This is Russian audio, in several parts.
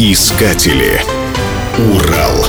Искатели. Урал.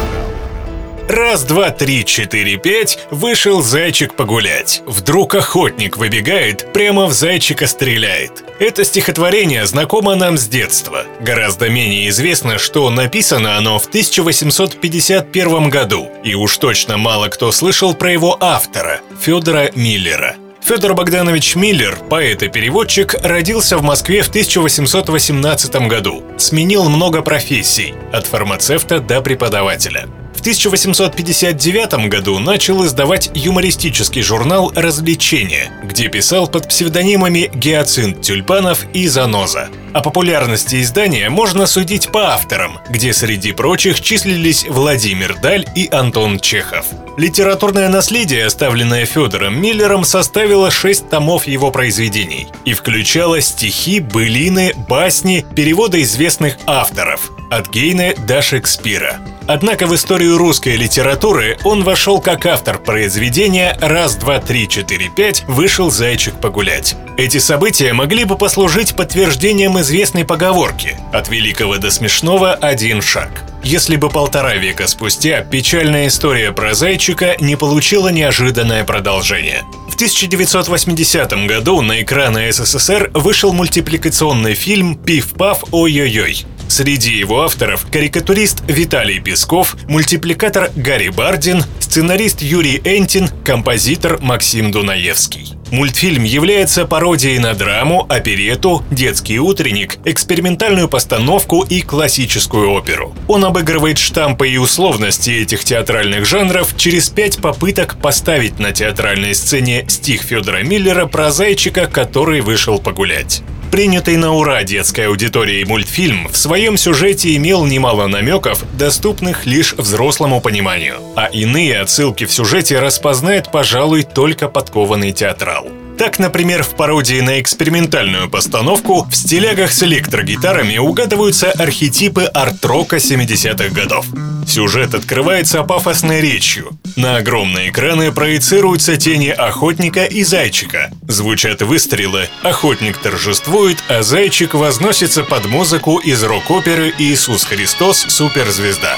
Раз, два, три, четыре, пять, вышел зайчик погулять. Вдруг охотник выбегает, прямо в зайчика стреляет. Это стихотворение знакомо нам с детства. Гораздо менее известно, что написано оно в 1851 году. И уж точно мало кто слышал про его автора, Федора Миллера. Федор Богданович Миллер, поэт и переводчик, родился в Москве в 1818 году. Сменил много профессий, от фармацевта до преподавателя. В 1859 году начал издавать юмористический журнал «Развлечения», где писал под псевдонимами Гиацинт Тюльпанов и Заноза. О популярности издания можно судить по авторам, где среди прочих числились Владимир Даль и Антон Чехов. Литературное наследие, оставленное Федором Миллером, составило шесть томов его произведений и включало стихи, былины, басни, переводы известных авторов – от Гейне до Шекспира. Однако в историю русской литературы он вошел как автор произведения «Раз, два, три, четыре, пять» вышел «Зайчик погулять». Эти события могли бы послужить подтверждением известной поговорки «От великого до смешного один шаг». Если бы полтора века спустя печальная история про зайчика не получила неожиданное продолжение. В 1980 году на экраны СССР вышел мультипликационный фильм «Пиф-паф, ой-ой-ой», Среди его авторов карикатурист Виталий Песков, мультипликатор Гарри Бардин, сценарист Юрий Энтин, композитор Максим Дунаевский. Мультфильм является пародией на драму, оперету, детский утренник, экспериментальную постановку и классическую оперу. Он обыгрывает штампы и условности этих театральных жанров через пять попыток поставить на театральной сцене стих Федора Миллера про зайчика, который вышел погулять. Принятый на ура детской аудиторией мультфильм в своем сюжете имел немало намеков, доступных лишь взрослому пониманию, а иные отсылки в сюжете распознает, пожалуй, только подкованный театрал. Так, например, в пародии на экспериментальную постановку в стилягах с электрогитарами угадываются архетипы арт-рока 70-х годов. Сюжет открывается пафосной речью. На огромные экраны проецируются тени охотника и зайчика. Звучат выстрелы, охотник торжествует, а зайчик возносится под музыку из рок-оперы «Иисус Христос. Суперзвезда».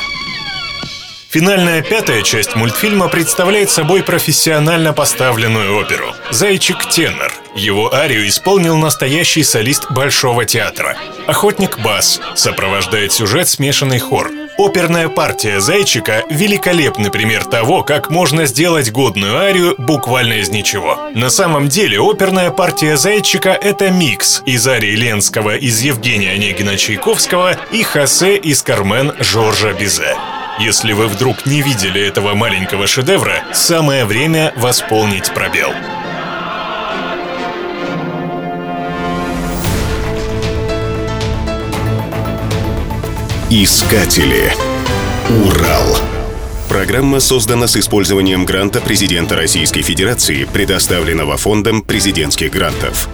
Финальная пятая часть мультфильма представляет собой профессионально поставленную оперу «Зайчик тенор». Его арию исполнил настоящий солист Большого театра. Охотник Бас сопровождает сюжет смешанный хор. Оперная партия «Зайчика» — великолепный пример того, как можно сделать годную арию буквально из ничего. На самом деле оперная партия «Зайчика» — это микс из арии Ленского из Евгения Онегина Чайковского и Хосе из Кармен Жоржа Бизе. Если вы вдруг не видели этого маленького шедевра, самое время восполнить пробел. Искатели. Урал. Программа создана с использованием гранта президента Российской Федерации, предоставленного Фондом президентских грантов.